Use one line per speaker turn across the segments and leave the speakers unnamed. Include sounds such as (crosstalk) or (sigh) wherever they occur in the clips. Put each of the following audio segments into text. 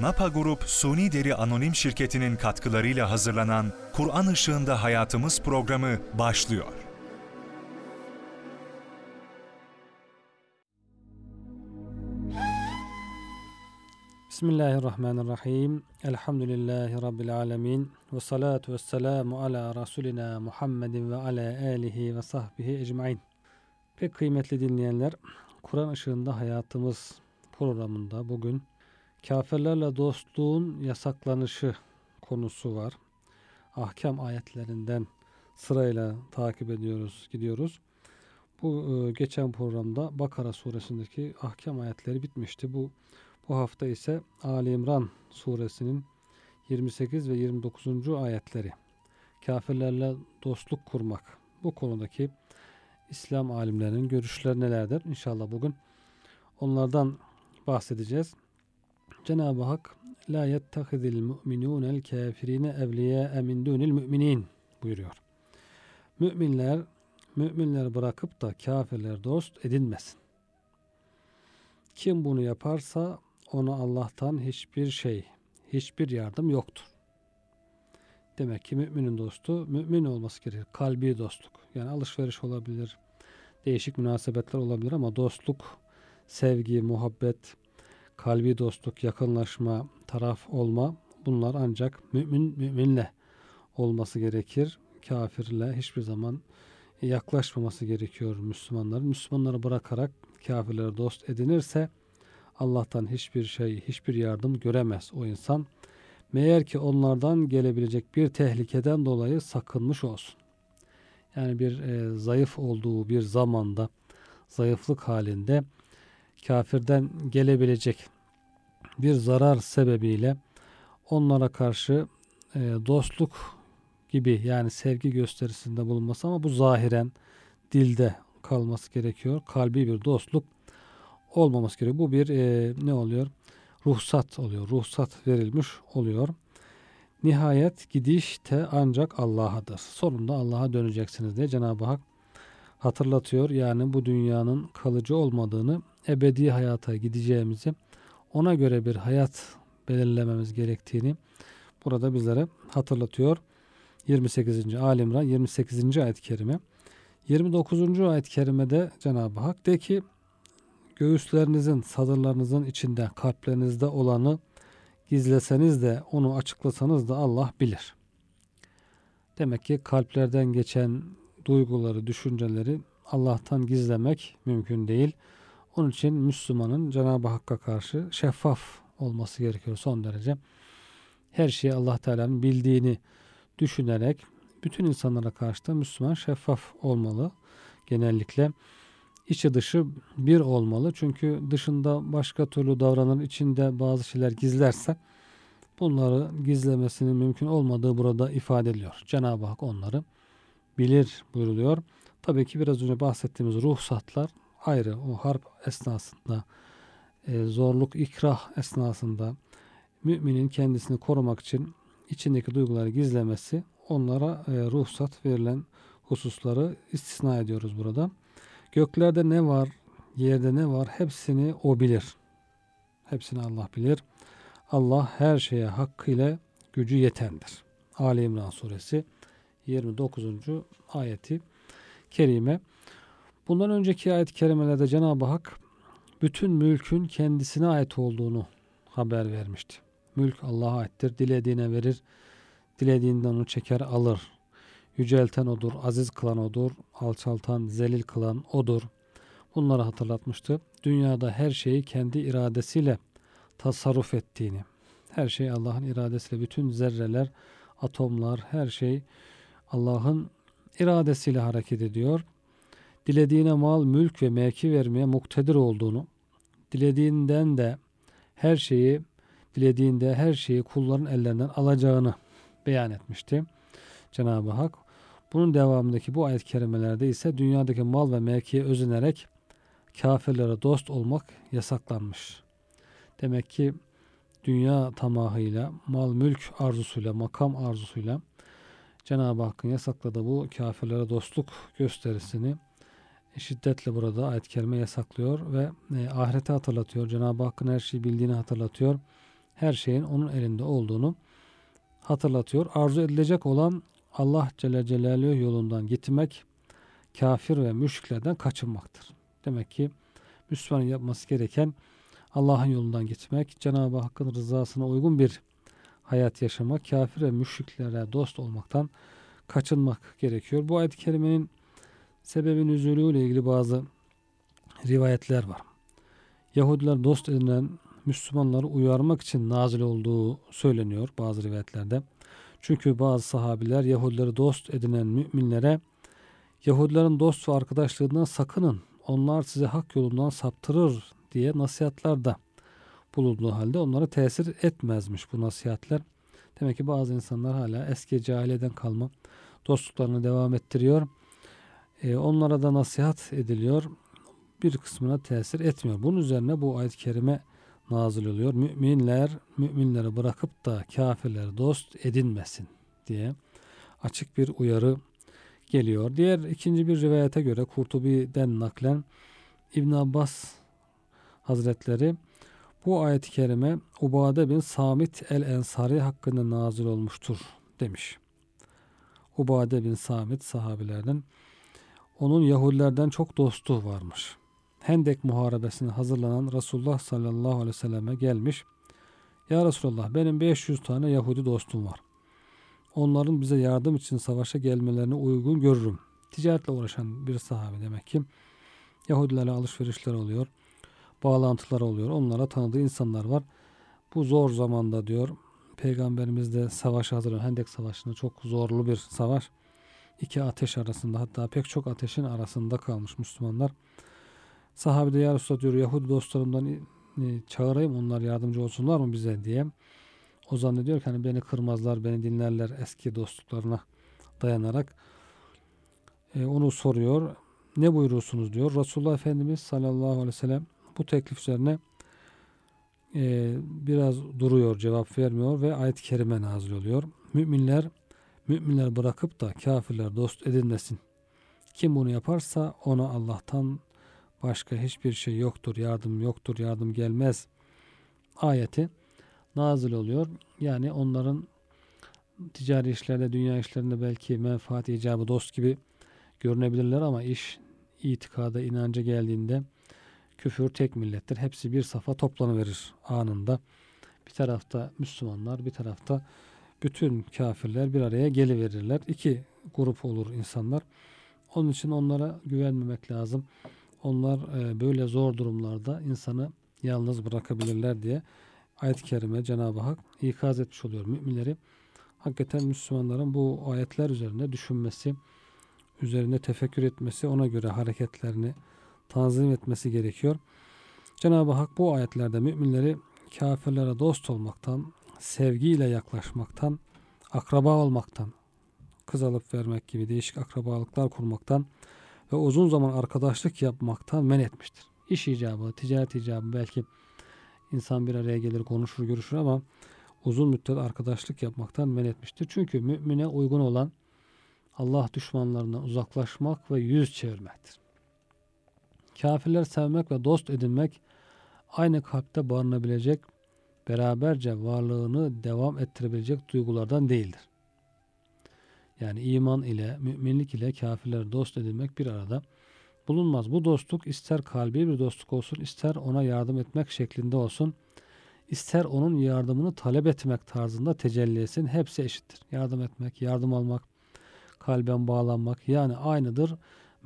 Napa Grup Suni Deri Anonim Şirketi'nin katkılarıyla hazırlanan Kur'an Işığında Hayatımız programı başlıyor.
Bismillahirrahmanirrahim. Elhamdülillahi Rabbil alemin. Ve salatu ve selamu ala Resulina Muhammedin ve ala alihi ve sahbihi ecmain. Pek kıymetli dinleyenler, Kur'an ışığında hayatımız programında bugün kafirlerle dostluğun yasaklanışı konusu var. Ahkam ayetlerinden sırayla takip ediyoruz, gidiyoruz. Bu e, geçen programda Bakara suresindeki ahkam ayetleri bitmişti. Bu bu hafta ise Ali İmran suresinin 28 ve 29. ayetleri. Kafirlerle dostluk kurmak. Bu konudaki İslam alimlerinin görüşleri nelerdir? İnşallah bugün onlardan bahsedeceğiz. Cenab-ı Hak la yettehidil mu'minûnel kafirine evliya min dunil müminin buyuruyor. Müminler müminler bırakıp da kafirler dost edinmesin. Kim bunu yaparsa ona Allah'tan hiçbir şey, hiçbir yardım yoktur. Demek ki müminin dostu mümin olması gerekir. Kalbi dostluk. Yani alışveriş olabilir, değişik münasebetler olabilir ama dostluk, sevgi, muhabbet, kalbi dostluk, yakınlaşma, taraf olma bunlar ancak mümin müminle olması gerekir. Kafirle hiçbir zaman yaklaşmaması gerekiyor Müslümanların. Müslümanları bırakarak kafirleri dost edinirse Allah'tan hiçbir şey, hiçbir yardım göremez o insan. Meğer ki onlardan gelebilecek bir tehlikeden dolayı sakınmış olsun. Yani bir e, zayıf olduğu bir zamanda, zayıflık halinde kafirden gelebilecek bir zarar sebebiyle onlara karşı e, dostluk gibi yani sevgi gösterisinde bulunması ama bu zahiren dilde kalması gerekiyor. Kalbi bir dostluk olmaması gerekiyor. Bu bir e, ne oluyor? Ruhsat oluyor. Ruhsat verilmiş oluyor. Nihayet gidiş de ancak Allah'adır. Sonunda Allah'a döneceksiniz diye Cenab-ı Hak hatırlatıyor. Yani bu dünyanın kalıcı olmadığını, ebedi hayata gideceğimizi, ona göre bir hayat belirlememiz gerektiğini burada bizlere hatırlatıyor. 28. Alimran 28. ayet-i kerime. 29. ayet-i kerimede Cenab-ı Hak de ki göğüslerinizin, sadırlarınızın içinde, kalplerinizde olanı gizleseniz de onu açıklasanız da Allah bilir. Demek ki kalplerden geçen duyguları, düşünceleri Allah'tan gizlemek mümkün değil. Onun için Müslümanın Cenab-ı Hakk'a karşı şeffaf olması gerekiyor son derece. Her şeyi Allah Teala'nın bildiğini düşünerek bütün insanlara karşı da Müslüman şeffaf olmalı. Genellikle içi dışı bir olmalı. Çünkü dışında başka türlü davranır, içinde bazı şeyler gizlerse bunları gizlemesinin mümkün olmadığı burada ifade ediliyor. Cenab-ı Hak onları bilir buyuruluyor. Tabii ki biraz önce bahsettiğimiz ruhsatlar ayrı. O harp esnasında, e, zorluk, ikrah esnasında müminin kendisini korumak için içindeki duyguları gizlemesi onlara e, ruhsat verilen hususları istisna ediyoruz burada. Göklerde ne var, yerde ne var hepsini o bilir. Hepsini Allah bilir. Allah her şeye hakkıyla gücü yetendir. Ali İmran suresi 29. ayeti kerime. Bundan önceki ayet-i kerimelerde Cenab-ı Hak bütün mülkün kendisine ait olduğunu haber vermişti. Mülk Allah'a aittir. Dilediğine verir. Dilediğinden onu çeker alır. Yücelten odur, aziz kılan odur, alçaltan, zelil kılan odur. Bunları hatırlatmıştı. Dünyada her şeyi kendi iradesiyle tasarruf ettiğini, her şey Allah'ın iradesiyle, bütün zerreler, atomlar, her şey Allah'ın iradesiyle hareket ediyor. Dilediğine mal, mülk ve mevki vermeye muktedir olduğunu, dilediğinden de her şeyi, dilediğinde her şeyi kulların ellerinden alacağını beyan etmişti. Cenab-ı Hak bunun devamındaki bu ayet-i kerimelerde ise dünyadaki mal ve mevkiye özenerek kafirlere dost olmak yasaklanmış. Demek ki dünya tamahıyla, mal mülk arzusuyla, makam arzusuyla Cenab-ı Hakk'ın yasakladığı bu kafirlere dostluk gösterisini şiddetle burada ayet-i kerime yasaklıyor ve e, ahireti hatırlatıyor. Cenab-ı Hakk'ın her şeyi bildiğini hatırlatıyor. her şeyin onun elinde olduğunu hatırlatıyor. Arzu edilecek olan Allah Celle Celaluhu yolundan gitmek, kafir ve müşriklerden kaçınmaktır. Demek ki Müslümanın yapması gereken Allah'ın yolundan gitmek, Cenab-ı Hakk'ın rızasına uygun bir hayat yaşamak, kafir ve müşriklere dost olmaktan kaçınmak gerekiyor. Bu ayet-i kerimenin sebebin üzülüyle ilgili bazı rivayetler var. Yahudiler dost edinen Müslümanları uyarmak için nazil olduğu söyleniyor bazı rivayetlerde. Çünkü bazı sahabiler Yahudileri dost edinen müminlere Yahudilerin dost ve arkadaşlığından sakının. Onlar size hak yolundan saptırır diye nasihatlarda bulunduğu halde onlara tesir etmezmiş bu nasihatler. Demek ki bazı insanlar hala eski cahiliyeden kalma dostluklarını devam ettiriyor. Ee, onlara da nasihat ediliyor. Bir kısmına tesir etmiyor. Bunun üzerine bu ayet-i kerime nazil oluyor. Müminler müminleri bırakıp da kafirleri dost edinmesin diye açık bir uyarı geliyor. Diğer ikinci bir rivayete göre Kurtubi'den naklen İbn Abbas Hazretleri bu ayet-i kerime Ubade bin Samit el-Ensari hakkında nazil olmuştur demiş. Ubade bin Samit sahabilerden onun Yahudilerden çok dostu varmış. Hendek muharebesine hazırlanan Resulullah sallallahu aleyhi ve selleme gelmiş. Ya Resulullah benim 500 tane Yahudi dostum var. Onların bize yardım için savaşa gelmelerine uygun görürüm. Ticaretle uğraşan bir sahabe demek ki. Yahudilerle alışverişler oluyor. Bağlantılar oluyor. Onlara tanıdığı insanlar var. Bu zor zamanda diyor. Peygamberimiz de savaşa hazırlanıyor. Hendek Savaşı'nda çok zorlu bir savaş. İki ateş arasında hatta pek çok ateşin arasında kalmış Müslümanlar. Sahabe de ya diyor Yahudi dostlarımdan e, çağırayım onlar yardımcı olsunlar mı bize diye. O zannediyor ki hani beni kırmazlar, beni dinlerler eski dostluklarına dayanarak. E, onu soruyor. Ne buyurursunuz diyor. Resulullah Efendimiz sallallahu aleyhi ve sellem bu teklif üzerine e, biraz duruyor, cevap vermiyor ve ayet-i kerime nazil oluyor. Müminler müminler bırakıp da kafirler dost edinmesin. Kim bunu yaparsa ona Allah'tan başka hiçbir şey yoktur, yardım yoktur, yardım gelmez ayeti nazil oluyor. Yani onların ticari işlerde, dünya işlerinde belki menfaat icabı dost gibi görünebilirler ama iş itikada, inanca geldiğinde küfür tek millettir. Hepsi bir safa toplanıverir anında. Bir tarafta Müslümanlar, bir tarafta bütün kafirler bir araya geliverirler. İki grup olur insanlar. Onun için onlara güvenmemek lazım. Onlar e, böyle zor durumlarda insanı yalnız bırakabilirler diye ayet-i kerime Cenab-ı Hak ikaz etmiş oluyor müminleri. Hakikaten Müslümanların bu ayetler üzerinde düşünmesi, üzerine tefekkür etmesi, ona göre hareketlerini tanzim etmesi gerekiyor. Cenab-ı Hak bu ayetlerde müminleri kafirlere dost olmaktan, sevgiyle yaklaşmaktan, akraba olmaktan, kız alıp vermek gibi değişik akrabalıklar kurmaktan ve uzun zaman arkadaşlık yapmaktan men etmiştir. İş icabı, ticaret icabı belki insan bir araya gelir, konuşur, görüşür ama uzun müddet arkadaşlık yapmaktan men etmiştir. Çünkü mümine uygun olan Allah düşmanlarından uzaklaşmak ve yüz çevirmektir. Kafirler sevmek ve dost edinmek aynı kalpte barınabilecek, beraberce varlığını devam ettirebilecek duygulardan değildir. Yani iman ile, müminlik ile kafirler dost edilmek bir arada bulunmaz. Bu dostluk ister kalbi bir dostluk olsun, ister ona yardım etmek şeklinde olsun, ister onun yardımını talep etmek tarzında tecelli etsin. Hepsi eşittir. Yardım etmek, yardım almak, kalben bağlanmak yani aynıdır.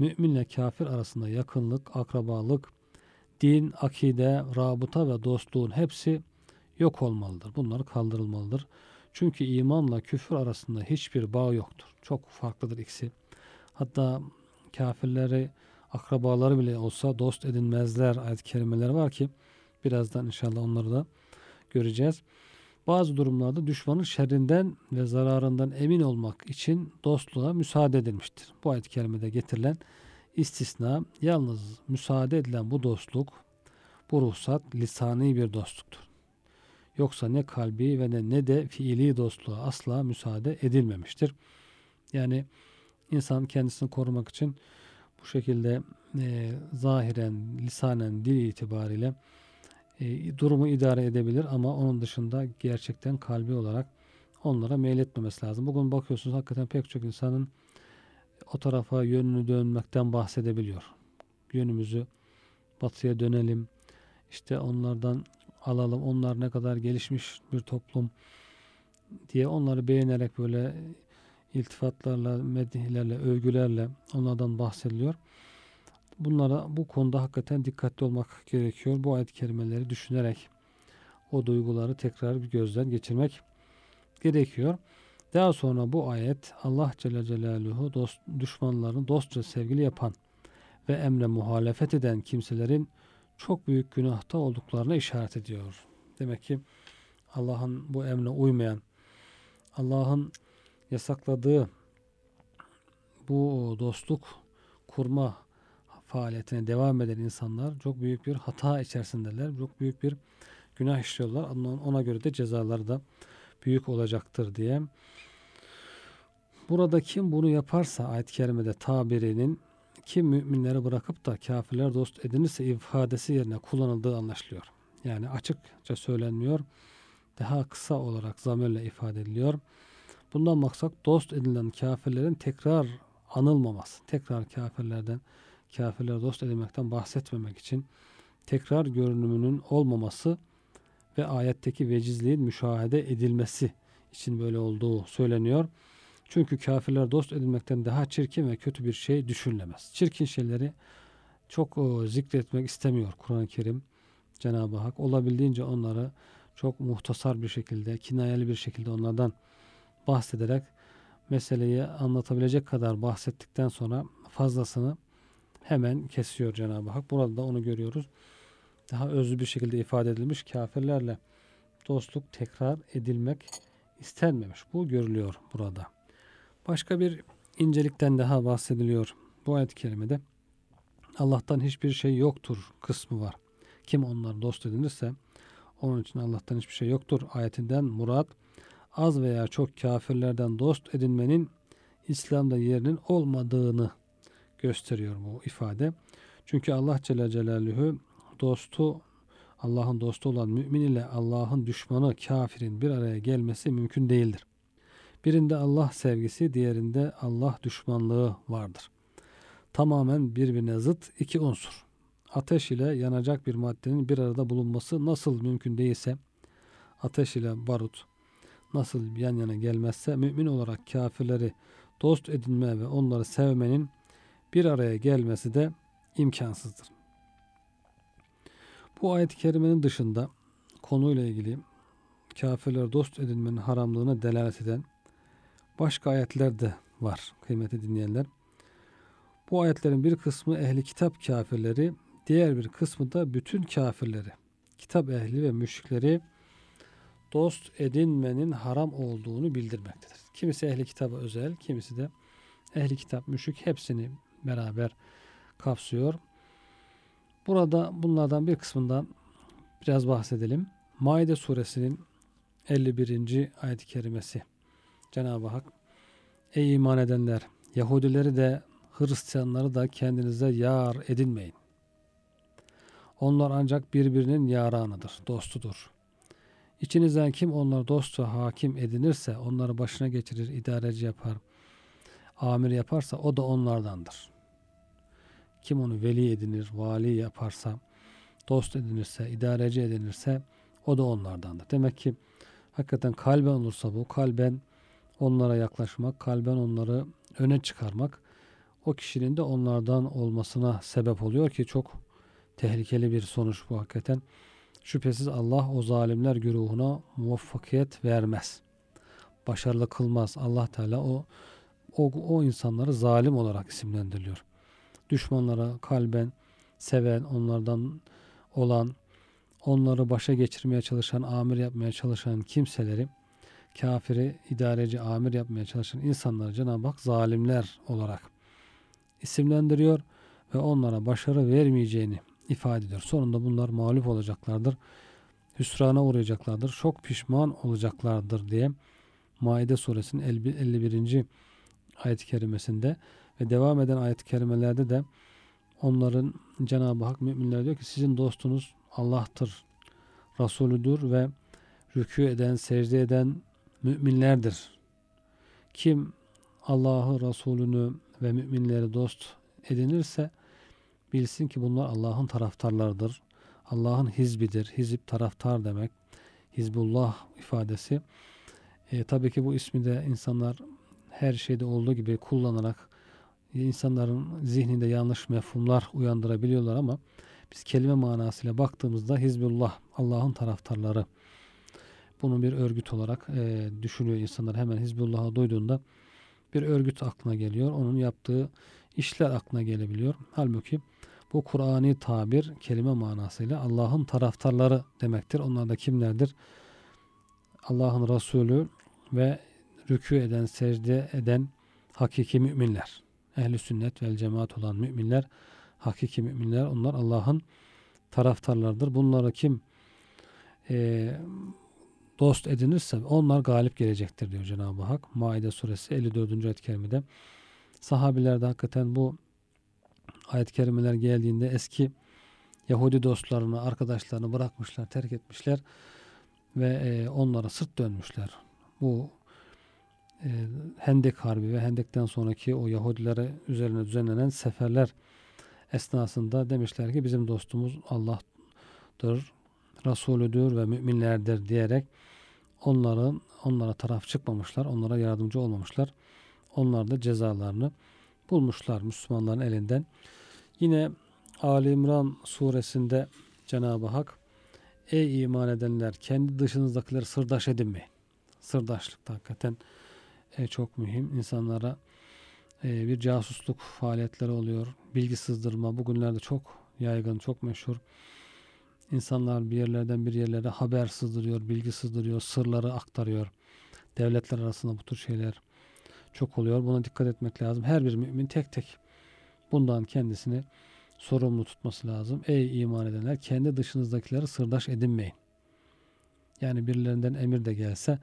Müminle kafir arasında yakınlık, akrabalık, din, akide, rabıta ve dostluğun hepsi yok olmalıdır. Bunlar kaldırılmalıdır. Çünkü imanla küfür arasında hiçbir bağ yoktur. Çok farklıdır ikisi. Hatta kafirleri, akrabaları bile olsa dost edinmezler ayet kelimeler var ki birazdan inşallah onları da göreceğiz. Bazı durumlarda düşmanın şerrinden ve zararından emin olmak için dostluğa müsaade edilmiştir. Bu ayet-i kerimede getirilen istisna yalnız müsaade edilen bu dostluk, bu ruhsat lisani bir dostluktur. Yoksa ne kalbi ve ne, ne de fiili dostluğa asla müsaade edilmemiştir. Yani insan kendisini korumak için bu şekilde e, zahiren, lisanen, dil itibariyle e, durumu idare edebilir ama onun dışında gerçekten kalbi olarak onlara meyletmemesi lazım. Bugün bakıyorsunuz hakikaten pek çok insanın o tarafa yönünü dönmekten bahsedebiliyor. Yönümüzü batıya dönelim. İşte onlardan alalım. Onlar ne kadar gelişmiş bir toplum diye onları beğenerek böyle iltifatlarla, medihlerle, övgülerle onlardan bahsediliyor. Bunlara bu konuda hakikaten dikkatli olmak gerekiyor. Bu ayet-i kerimeleri düşünerek o duyguları tekrar bir gözden geçirmek gerekiyor. Daha sonra bu ayet Allah Celle Celaluhu dost, düşmanlarını dostça sevgili yapan ve emre muhalefet eden kimselerin çok büyük günahta olduklarına işaret ediyor. Demek ki Allah'ın bu emre uymayan, Allah'ın yasakladığı bu dostluk kurma faaliyetine devam eden insanlar çok büyük bir hata içerisindeler. Çok büyük bir günah işliyorlar. Ona göre de cezaları da büyük olacaktır diye. Burada kim bunu yaparsa ayet-i kerimede tabirinin kim müminleri bırakıp da kafirler dost edinirse ifadesi yerine kullanıldığı anlaşılıyor. Yani açıkça söylenmiyor. Daha kısa olarak zamirle ifade ediliyor. Bundan maksat dost edilen kafirlerin tekrar anılmaması. Tekrar kafirlerden, kafirler dost edilmekten bahsetmemek için tekrar görünümünün olmaması ve ayetteki vecizliğin müşahede edilmesi için böyle olduğu söyleniyor. Çünkü kafirler dost edilmekten daha çirkin ve kötü bir şey düşünülemez. Çirkin şeyleri çok o, zikretmek istemiyor Kur'an-ı Kerim. Cenab-ı Hak olabildiğince onları çok muhtasar bir şekilde, kinayeli bir şekilde onlardan bahsederek meseleyi anlatabilecek kadar bahsettikten sonra fazlasını hemen kesiyor Cenab-ı Hak. Burada da onu görüyoruz. Daha özlü bir şekilde ifade edilmiş kafirlerle dostluk tekrar edilmek istenmemiş. Bu görülüyor burada. Başka bir incelikten daha bahsediliyor bu ayet-i kerimede. Allah'tan hiçbir şey yoktur kısmı var. Kim onları dost edinirse onun için Allah'tan hiçbir şey yoktur ayetinden murat az veya çok kafirlerden dost edinmenin İslam'da yerinin olmadığını gösteriyor bu ifade. Çünkü Allah Celle Celaluhu dostu Allah'ın dostu olan mümin ile Allah'ın düşmanı kafirin bir araya gelmesi mümkün değildir. Birinde Allah sevgisi, diğerinde Allah düşmanlığı vardır. Tamamen birbirine zıt iki unsur. Ateş ile yanacak bir maddenin bir arada bulunması nasıl mümkün değilse, ateş ile barut nasıl yan yana gelmezse, mümin olarak kafirleri dost edinme ve onları sevmenin bir araya gelmesi de imkansızdır. Bu ayet-i kerimenin dışında konuyla ilgili kafirler dost edinmenin haramlığına delalet eden başka ayetler de var kıymetli dinleyenler. Bu ayetlerin bir kısmı ehli kitap kafirleri, diğer bir kısmı da bütün kafirleri, kitap ehli ve müşrikleri dost edinmenin haram olduğunu bildirmektedir. Kimisi ehli kitaba özel, kimisi de ehli kitap, müşrik hepsini beraber kapsıyor. Burada bunlardan bir kısmından biraz bahsedelim. Maide suresinin 51. ayet-i kerimesi. Cenab-ı Hak Ey iman edenler! Yahudileri de Hristiyanları da kendinize yar edinmeyin. Onlar ancak birbirinin yaranıdır, dostudur. İçinizden kim onlar dostu hakim edinirse, onları başına geçirir, idareci yapar, amir yaparsa o da onlardandır. Kim onu veli edinir, vali yaparsa, dost edinirse, idareci edinirse o da onlardandır. Demek ki hakikaten kalben olursa bu, kalben onlara yaklaşmak, kalben onları öne çıkarmak o kişinin de onlardan olmasına sebep oluyor ki çok tehlikeli bir sonuç bu hakikaten. Şüphesiz Allah o zalimler güruhuna muvaffakiyet vermez. Başarılı kılmaz. Allah Teala o o, o insanları zalim olarak isimlendiriliyor. Düşmanlara kalben seven, onlardan olan, onları başa geçirmeye çalışan, amir yapmaya çalışan kimseleri, kafiri idareci, amir yapmaya çalışan insanları Cenab-ı Hak zalimler olarak isimlendiriyor ve onlara başarı vermeyeceğini ifade ediyor. Sonunda bunlar mağlup olacaklardır. Hüsrana uğrayacaklardır. Çok pişman olacaklardır diye Maide suresinin 51. ayet-i kerimesinde ve devam eden ayet-i kerimelerde de onların Cenab-ı Hak müminler diyor ki sizin dostunuz Allah'tır. Resulüdür ve rükû eden, secde eden müminlerdir. Kim Allah'ı, Resulünü ve müminleri dost edinirse bilsin ki bunlar Allah'ın taraftarlarıdır. Allah'ın hizbidir. Hizip taraftar demek. Hizbullah ifadesi. E, tabii ki bu ismi de insanlar her şeyde olduğu gibi kullanarak insanların zihninde yanlış mefhumlar uyandırabiliyorlar ama biz kelime manasıyla baktığımızda Hizbullah, Allah'ın taraftarları bunu bir örgüt olarak e, düşünüyor insanlar. Hemen Hizbullah'ı duyduğunda bir örgüt aklına geliyor. Onun yaptığı işler aklına gelebiliyor. Halbuki bu Kur'ani tabir kelime manasıyla Allah'ın taraftarları demektir. Onlar da kimlerdir? Allah'ın Resulü ve rükû eden, secde eden hakiki müminler. Ehli sünnet vel cemaat olan müminler, hakiki müminler onlar Allah'ın taraftarlarıdır. Bunları kim e, dost edinirse onlar galip gelecektir diyor Cenab-ı Hak. Maide suresi 54. ayet-i kerimede. Sahabiler de hakikaten bu ayet-i kerimeler geldiğinde eski Yahudi dostlarını, arkadaşlarını bırakmışlar, terk etmişler ve e, onlara sırt dönmüşler. Bu e, Hendek Harbi ve Hendek'ten sonraki o Yahudilere üzerine düzenlenen seferler esnasında demişler ki bizim dostumuz Allah'tır, Resulüdür ve müminlerdir diyerek onların onlara taraf çıkmamışlar, onlara yardımcı olmamışlar. Onlar da cezalarını bulmuşlar Müslümanların elinden. Yine Ali İmran suresinde Cenab-ı Hak Ey iman edenler kendi dışınızdakileri sırdaş edinmeyin. Sırdaşlık da hakikaten e, çok mühim. İnsanlara e, bir casusluk faaliyetleri oluyor. Bilgi sızdırma bugünlerde çok yaygın, çok meşhur. İnsanlar bir yerlerden bir yerlere haber sızdırıyor, bilgi sızdırıyor, sırları aktarıyor. Devletler arasında bu tür şeyler çok oluyor. Buna dikkat etmek lazım. Her bir mümin tek tek bundan kendisini sorumlu tutması lazım. Ey iman edenler kendi dışınızdakileri sırdaş edinmeyin. Yani birilerinden emir de gelse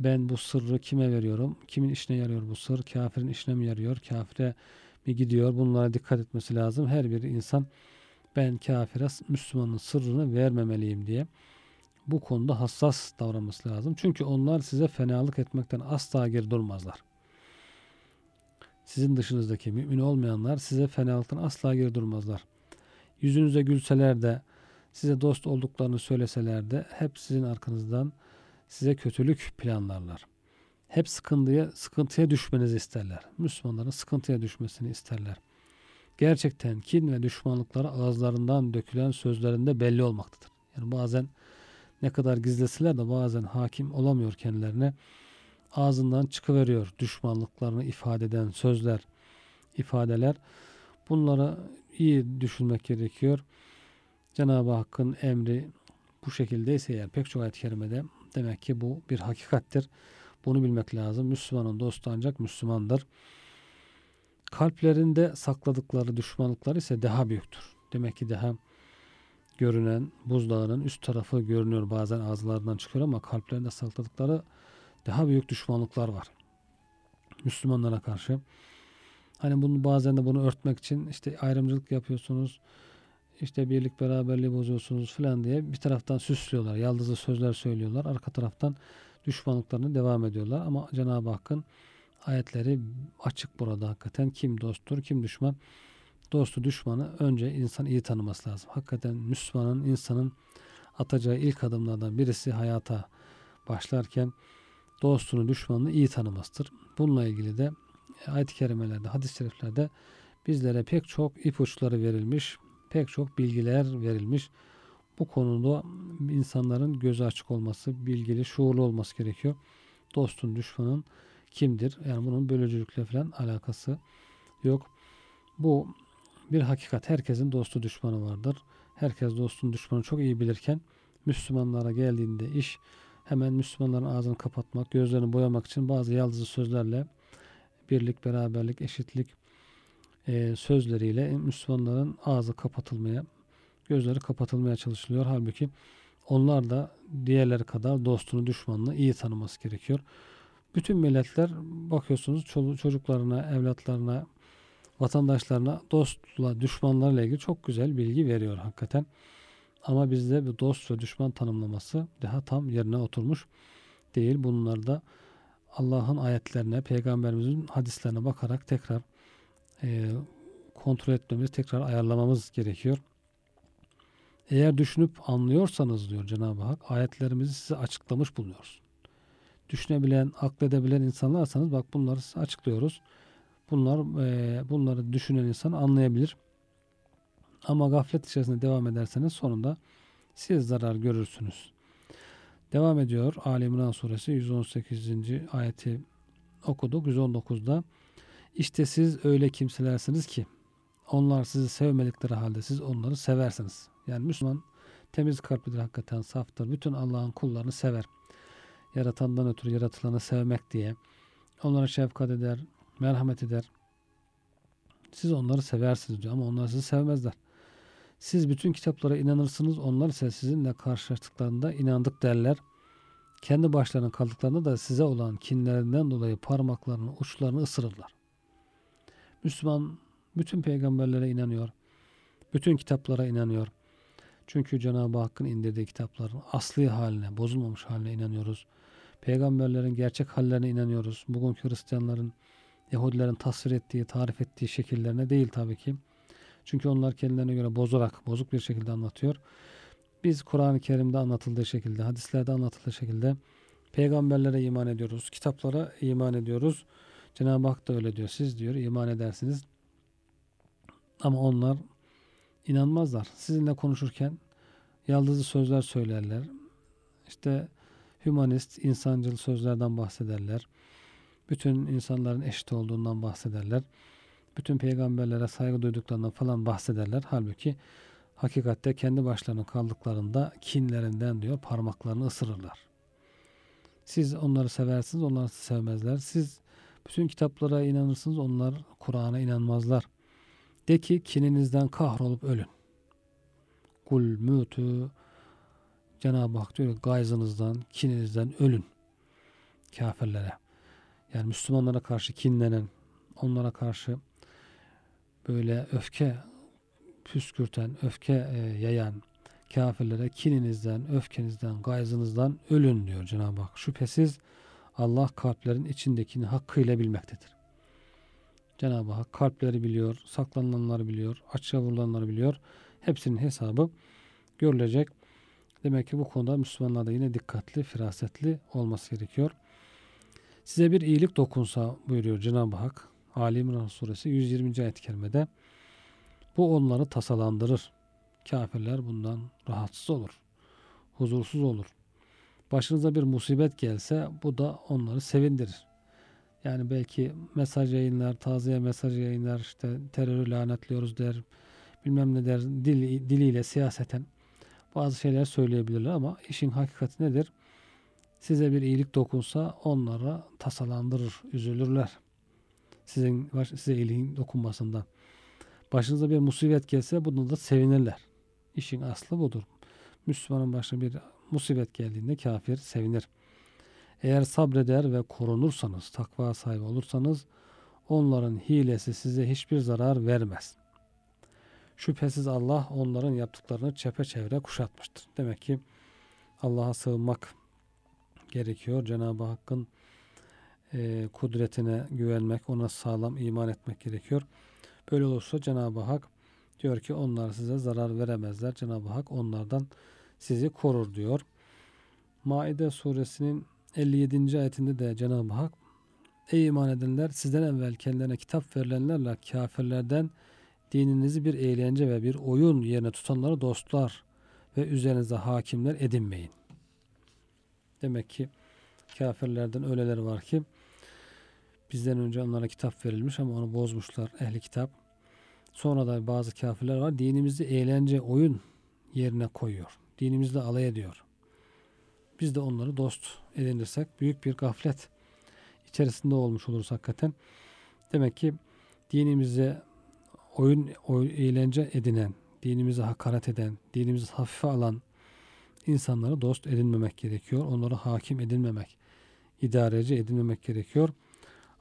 ben bu sırrı kime veriyorum? Kimin işine yarıyor bu sır? Kafirin işine mi yarıyor? Kafire mi gidiyor? Bunlara dikkat etmesi lazım. Her bir insan ben kafire Müslümanın sırrını vermemeliyim diye bu konuda hassas davranması lazım. Çünkü onlar size fenalık etmekten asla geri durmazlar. Sizin dışınızdaki mümin olmayanlar size fenalıktan asla geri durmazlar. Yüzünüze gülseler de size dost olduklarını söyleseler de hep sizin arkanızdan size kötülük planlarlar. Hep sıkıntıya, sıkıntıya düşmenizi isterler. Müslümanların sıkıntıya düşmesini isterler. Gerçekten kin ve düşmanlıkları ağızlarından dökülen sözlerinde belli olmaktadır. Yani bazen ne kadar gizleseler de bazen hakim olamıyor kendilerine. Ağzından çıkıveriyor düşmanlıklarını ifade eden sözler, ifadeler. Bunları iyi düşünmek gerekiyor. Cenab-ı Hakk'ın emri bu şekildeyse eğer pek çok ayet-i kerimede demek ki bu bir hakikattir. Bunu bilmek lazım. Müslümanın dostu ancak Müslümandır. Kalplerinde sakladıkları düşmanlıklar ise daha büyüktür. Demek ki daha görünen buzdağının üst tarafı görünüyor bazen ağızlarından çıkıyor ama kalplerinde sakladıkları daha büyük düşmanlıklar var. Müslümanlara karşı. Hani bunu bazen de bunu örtmek için işte ayrımcılık yapıyorsunuz. İşte birlik beraberliği bozuyorsunuz falan diye bir taraftan süslüyorlar. Yaldızlı sözler söylüyorlar. Arka taraftan düşmanlıklarını devam ediyorlar. Ama Cenab-ı Hakk'ın ayetleri açık burada hakikaten. Kim dosttur, kim düşman. Dostu düşmanı önce insan iyi tanıması lazım. Hakikaten Müslümanın, insanın atacağı ilk adımlardan birisi hayata başlarken dostunu, düşmanını iyi tanımasıdır. Bununla ilgili de ayet-i kerimelerde, hadis-i şeriflerde bizlere pek çok ipuçları verilmiş, pek çok bilgiler verilmiş. Bu konuda insanların gözü açık olması, bilgili, şuurlu olması gerekiyor. Dostun, düşmanın kimdir? Yani bunun bölücülükle falan alakası yok. Bu bir hakikat. Herkesin dostu düşmanı vardır. Herkes dostun düşmanı çok iyi bilirken Müslümanlara geldiğinde iş hemen Müslümanların ağzını kapatmak, gözlerini boyamak için bazı yaldızlı sözlerle birlik, beraberlik, eşitlik e, sözleriyle Müslümanların ağzı kapatılmaya, gözleri kapatılmaya çalışılıyor. Halbuki onlar da diğerleri kadar dostunu, düşmanını iyi tanıması gerekiyor. Bütün milletler bakıyorsunuz çocuklarına, evlatlarına, vatandaşlarına dostla, düşmanlarla ilgili çok güzel bilgi veriyor hakikaten. Ama bizde bir dost ve düşman tanımlaması daha tam yerine oturmuş değil. Bunlar da Allah'ın ayetlerine, peygamberimizin hadislerine bakarak tekrar e, kontrol etmemiz, tekrar ayarlamamız gerekiyor. Eğer düşünüp anlıyorsanız diyor Cenab-ı Hak, ayetlerimizi size açıklamış bulunuyoruz. Düşünebilen, akledebilen insanlarsanız bak bunları size açıklıyoruz. Bunlar e, bunları düşünen insan anlayabilir. Ama gaflet içerisinde devam ederseniz sonunda siz zarar görürsünüz. Devam ediyor Ali İmran suresi 118. ayeti okuduk. 119'da işte siz öyle kimselersiniz ki onlar sizi sevmedikleri halde siz onları seversiniz. Yani Müslüman temiz kalplidir hakikaten saftır. Bütün Allah'ın kullarını sever. Yaratandan ötürü yaratılanı sevmek diye. Onlara şefkat eder, merhamet eder. Siz onları seversiniz diyor ama onlar sizi sevmezler. Siz bütün kitaplara inanırsınız. Onlar ise sizinle karşılaştıklarında inandık derler. Kendi başlarına kaldıklarında da size olan kinlerinden dolayı parmaklarının uçlarını ısırırlar. Müslüman bütün peygamberlere inanıyor. Bütün kitaplara inanıyor. Çünkü Cenab-ı Hakk'ın indirdiği kitapların asli haline, bozulmamış haline inanıyoruz. Peygamberlerin gerçek hallerine inanıyoruz. Bugünkü Hristiyanların, Yahudilerin tasvir ettiği, tarif ettiği şekillerine değil tabii ki. Çünkü onlar kendilerine göre bozarak, bozuk bir şekilde anlatıyor. Biz Kur'an-ı Kerim'de anlatıldığı şekilde, hadislerde anlatıldığı şekilde peygamberlere iman ediyoruz, kitaplara iman ediyoruz. Cenab-ı Hak da öyle diyor. Siz diyor iman edersiniz. Ama onlar inanmazlar. Sizinle konuşurken yaldızlı sözler söylerler. İşte hümanist, insancıl sözlerden bahsederler. Bütün insanların eşit olduğundan bahsederler. Bütün peygamberlere saygı duyduklarından falan bahsederler. Halbuki hakikatte kendi başlarına kaldıklarında kinlerinden diyor parmaklarını ısırırlar. Siz onları seversiniz, onlar sevmezler. Siz bütün kitaplara inanırsınız, onlar Kur'an'a inanmazlar. De ki kininizden kahrolup ölün. Kul mütü Cenab-ı Hak diyor gayzınızdan, kininizden ölün. Kafirlere. Yani Müslümanlara karşı kinlenen, onlara karşı böyle öfke püskürten, öfke e, yayan kafirlere kininizden, öfkenizden, gayzınızdan ölün diyor Cenab-ı Hak. Şüphesiz Allah kalplerin içindekini hakkıyla bilmektedir. Cenab-ı Hak kalpleri biliyor, saklananları biliyor, açığa vurulanları biliyor. Hepsinin hesabı görülecek. Demek ki bu konuda Müslümanlar da yine dikkatli, firasetli olması gerekiyor. Size bir iyilik dokunsa buyuruyor Cenab-ı Hak. Ali İmran suresi 120. ayet-i kerimede. Bu onları tasalandırır. Kafirler bundan rahatsız olur. Huzursuz olur. Başınıza bir musibet gelse bu da onları sevindirir. Yani belki mesaj yayınlar, taziye mesaj yayınlar, işte terörü lanetliyoruz der, bilmem ne der, dil, diliyle siyaseten bazı şeyler söyleyebilirler ama işin hakikati nedir? Size bir iyilik dokunsa onlara tasalandırır, üzülürler. Sizin size iyiliğin dokunmasından. Başınıza bir musibet gelse bunu da sevinirler. İşin aslı budur. Müslümanın başına bir musibet geldiğinde kafir sevinir. Eğer sabreder ve korunursanız, takva sahibi olursanız onların hilesi size hiçbir zarar vermez. Şüphesiz Allah onların yaptıklarını çepeçevre kuşatmıştır. Demek ki Allah'a sığınmak gerekiyor. Cenab-ı Hakk'ın e, kudretine güvenmek, ona sağlam iman etmek gerekiyor. Böyle olursa Cenab-ı Hak diyor ki onlar size zarar veremezler. Cenab-ı Hak onlardan sizi korur diyor. Maide suresinin 57. ayetinde de Cenab-ı Hak Ey iman edenler sizden evvel kendilerine kitap verilenlerle kafirlerden dininizi bir eğlence ve bir oyun yerine tutanları dostlar ve üzerinize hakimler edinmeyin. Demek ki kafirlerden öyleleri var ki bizden önce onlara kitap verilmiş ama onu bozmuşlar ehli kitap. Sonra da bazı kafirler var dinimizi eğlence, oyun yerine koyuyor. Dinimizle alay ediyor. Biz de onları dost edinirsek büyük bir gaflet içerisinde olmuş oluruz hakikaten. Demek ki dinimize oyun, oyun eğlence edinen, dinimize hakaret eden, dinimizi hafife alan insanları dost edinmemek gerekiyor. Onları hakim edinmemek, idareci edinmemek gerekiyor.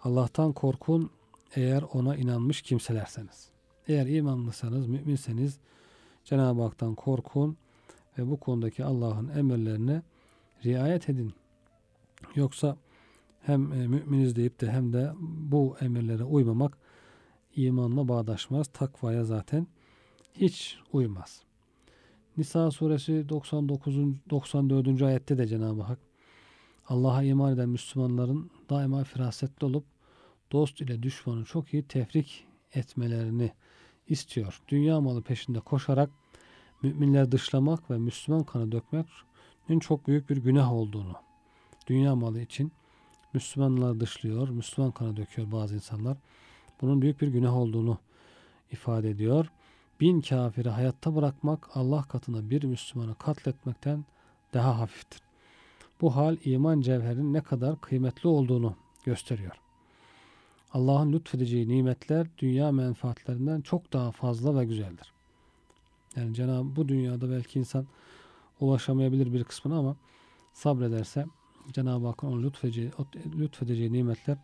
Allah'tan korkun eğer ona inanmış kimselerseniz. Eğer imanlıysanız, müminseniz Cenab-ı Hak'tan korkun. Ve bu konudaki Allah'ın emirlerine riayet edin. Yoksa hem e, müminiz deyip de hem de bu emirlere uymamak imanla bağdaşmaz. Takvaya zaten hiç uymaz. Nisa suresi 99. 94. ayette de Cenab-ı Hak Allah'a iman eden Müslümanların daima firasetli olup dost ile düşmanı çok iyi tefrik etmelerini istiyor. Dünya malı peşinde koşarak müminler dışlamak ve Müslüman kanı dökmenin çok büyük bir günah olduğunu, dünya malı için Müslümanlar dışlıyor, Müslüman kanı döküyor bazı insanlar. Bunun büyük bir günah olduğunu ifade ediyor. Bin kafiri hayatta bırakmak Allah katında bir Müslümanı katletmekten daha hafiftir. Bu hal iman cevherinin ne kadar kıymetli olduğunu gösteriyor. Allah'ın lütfedeceği nimetler dünya menfaatlerinden çok daha fazla ve güzeldir. Yani Cenab-ı bu dünyada belki insan ulaşamayabilir bir kısmına ama sabrederse Cenab-ı Hakk'ın onu lütfedeceği, lütfedeceği nimetler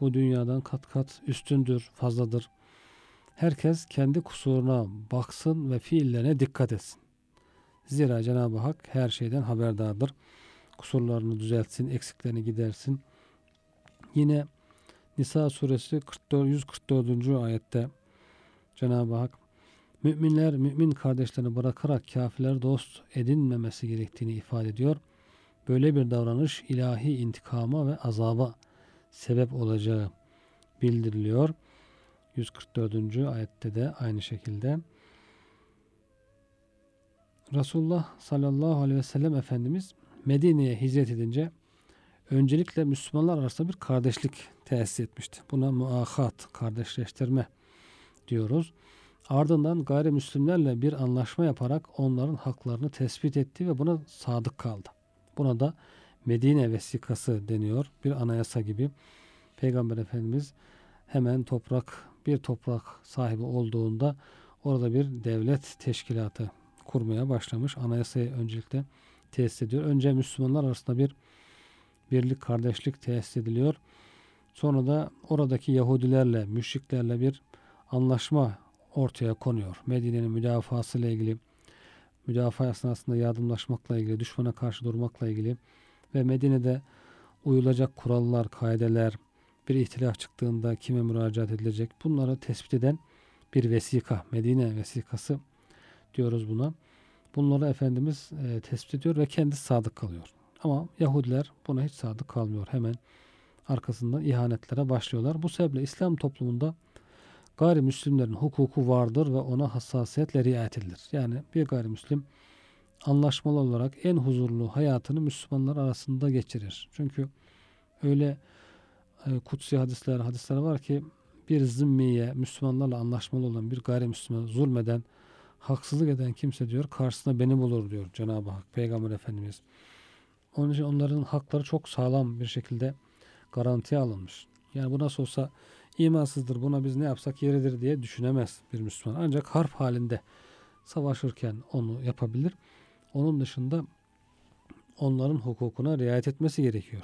bu dünyadan kat kat üstündür, fazladır. Herkes kendi kusuruna baksın ve fiillerine dikkat etsin. Zira Cenab-ı Hak her şeyden haberdardır. Kusurlarını düzeltsin, eksiklerini gidersin. Yine Nisa suresi 44, 144. ayette Cenab-ı Hak müminler mümin kardeşlerini bırakarak kafirler dost edinmemesi gerektiğini ifade ediyor. Böyle bir davranış ilahi intikama ve azaba sebep olacağı bildiriliyor. 144. ayette de aynı şekilde. Resulullah sallallahu aleyhi ve sellem Efendimiz Medine'ye hicret edince öncelikle Müslümanlar arasında bir kardeşlik tesis etmişti. Buna muahat, kardeşleştirme diyoruz. Ardından gayrimüslimlerle bir anlaşma yaparak onların haklarını tespit etti ve buna sadık kaldı. Buna da Medine vesikası deniyor. Bir anayasa gibi. Peygamber Efendimiz hemen toprak bir toprak sahibi olduğunda orada bir devlet teşkilatı kurmaya başlamış. Anayasayı öncelikle tesis ediyor. Önce Müslümanlar arasında bir birlik, kardeşlik tesis ediliyor. Sonra da oradaki Yahudilerle, müşriklerle bir anlaşma ortaya konuyor. Medine'nin müdafası ile ilgili, müdafaa esnasında yardımlaşmakla ilgili, düşmana karşı durmakla ilgili ve Medine'de uyulacak kurallar, kaideler, bir ihtilaf çıktığında kime müracaat edilecek bunları tespit eden bir vesika, Medine vesikası diyoruz buna. Bunları Efendimiz e, tespit ediyor ve kendisi sadık kalıyor. Ama Yahudiler buna hiç sadık kalmıyor. Hemen arkasından ihanetlere başlıyorlar. Bu sebeple İslam toplumunda gayrimüslimlerin hukuku vardır ve ona hassasiyetle riayet edilir. Yani bir gayrimüslim anlaşmalı olarak en huzurlu hayatını Müslümanlar arasında geçirir. Çünkü öyle e, kutsi hadisler, hadisler var ki bir zimmiye, Müslümanlarla anlaşmalı olan bir gayrimüslime zulmeden, haksızlık eden kimse diyor karşısına beni bulur diyor Cenab-ı Hak, Peygamber Efendimiz. Onun için onların hakları çok sağlam bir şekilde garantiye alınmış. Yani bu nasıl olsa imansızdır buna biz ne yapsak yeridir diye düşünemez bir Müslüman. Ancak harp halinde savaşırken onu yapabilir. Onun dışında onların hukukuna riayet etmesi gerekiyor.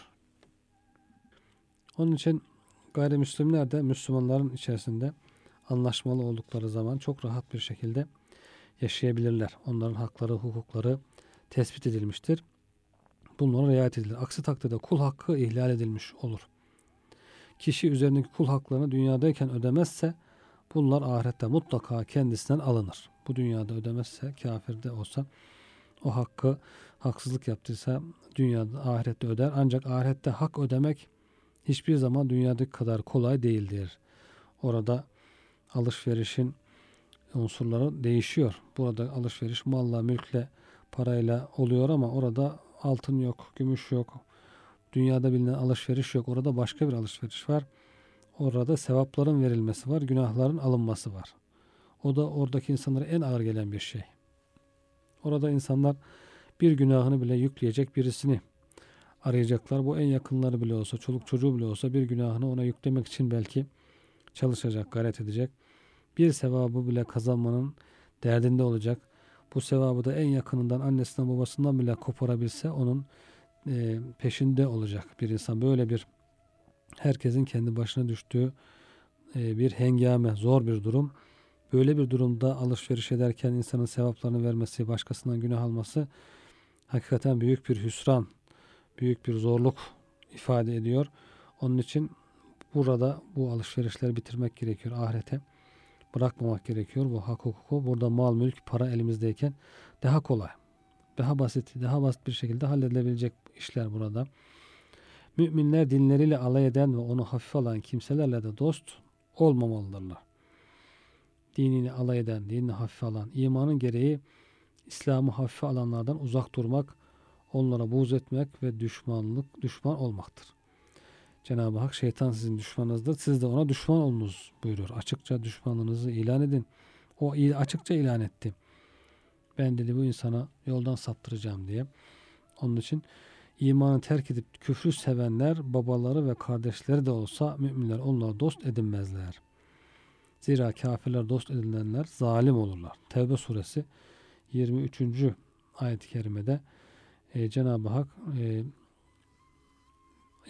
Onun için gayrimüslimler de Müslümanların içerisinde anlaşmalı oldukları zaman çok rahat bir şekilde yaşayabilirler. Onların hakları, hukukları tespit edilmiştir. Bunlara riayet edilir. Aksi takdirde kul hakkı ihlal edilmiş olur. Kişi üzerindeki kul haklarını dünyadayken ödemezse bunlar ahirette mutlaka kendisinden alınır. Bu dünyada ödemezse kafir de olsa o hakkı haksızlık yaptıysa dünyada ahirette öder. Ancak ahirette hak ödemek hiçbir zaman dünyadaki kadar kolay değildir. Orada alışverişin unsurları değişiyor. Burada alışveriş malla, mülkle, parayla oluyor ama orada altın yok, gümüş yok. Dünyada bilinen alışveriş yok. Orada başka bir alışveriş var. Orada sevapların verilmesi var, günahların alınması var. O da oradaki insanlara en ağır gelen bir şey. Orada insanlar bir günahını bile yükleyecek birisini arayacaklar. Bu en yakınları bile olsa, çoluk çocuğu bile olsa bir günahını ona yüklemek için belki çalışacak, gayret edecek. Bir sevabı bile kazanmanın derdinde olacak. Bu sevabı da en yakınından, annesinden, babasından bile koparabilse onun e, peşinde olacak bir insan. Böyle bir herkesin kendi başına düştüğü e, bir hengame, zor bir durum. Böyle bir durumda alışveriş ederken insanın sevaplarını vermesi, başkasından günah alması hakikaten büyük bir hüsran, büyük bir zorluk ifade ediyor. Onun için burada bu alışverişleri bitirmek gerekiyor ahirete. Bırakmamak gerekiyor bu hak hukuku. Burada mal mülk para elimizdeyken daha kolay, daha basit, daha basit bir şekilde halledilebilecek işler burada. Müminler dinleriyle alay eden ve onu hafif alan kimselerle de dost olmamalıdırlar. Dinini alay eden, dinini hafife alan, imanın gereği İslam'ı hafife alanlardan uzak durmak, onlara buğz etmek ve düşmanlık, düşman olmaktır. Cenab-ı Hak şeytan sizin düşmanınızdır. Siz de ona düşman olunuz buyuruyor. Açıkça düşmanlığınızı ilan edin. O açıkça ilan etti. Ben dedi bu insana yoldan saptıracağım diye. Onun için imanı terk edip küfrü sevenler babaları ve kardeşleri de olsa müminler onlara dost edinmezler. Zira kafirler dost edinilenler zalim olurlar. Tevbe suresi 23. ayet-i kerimede e, Cenab-ı Hak e,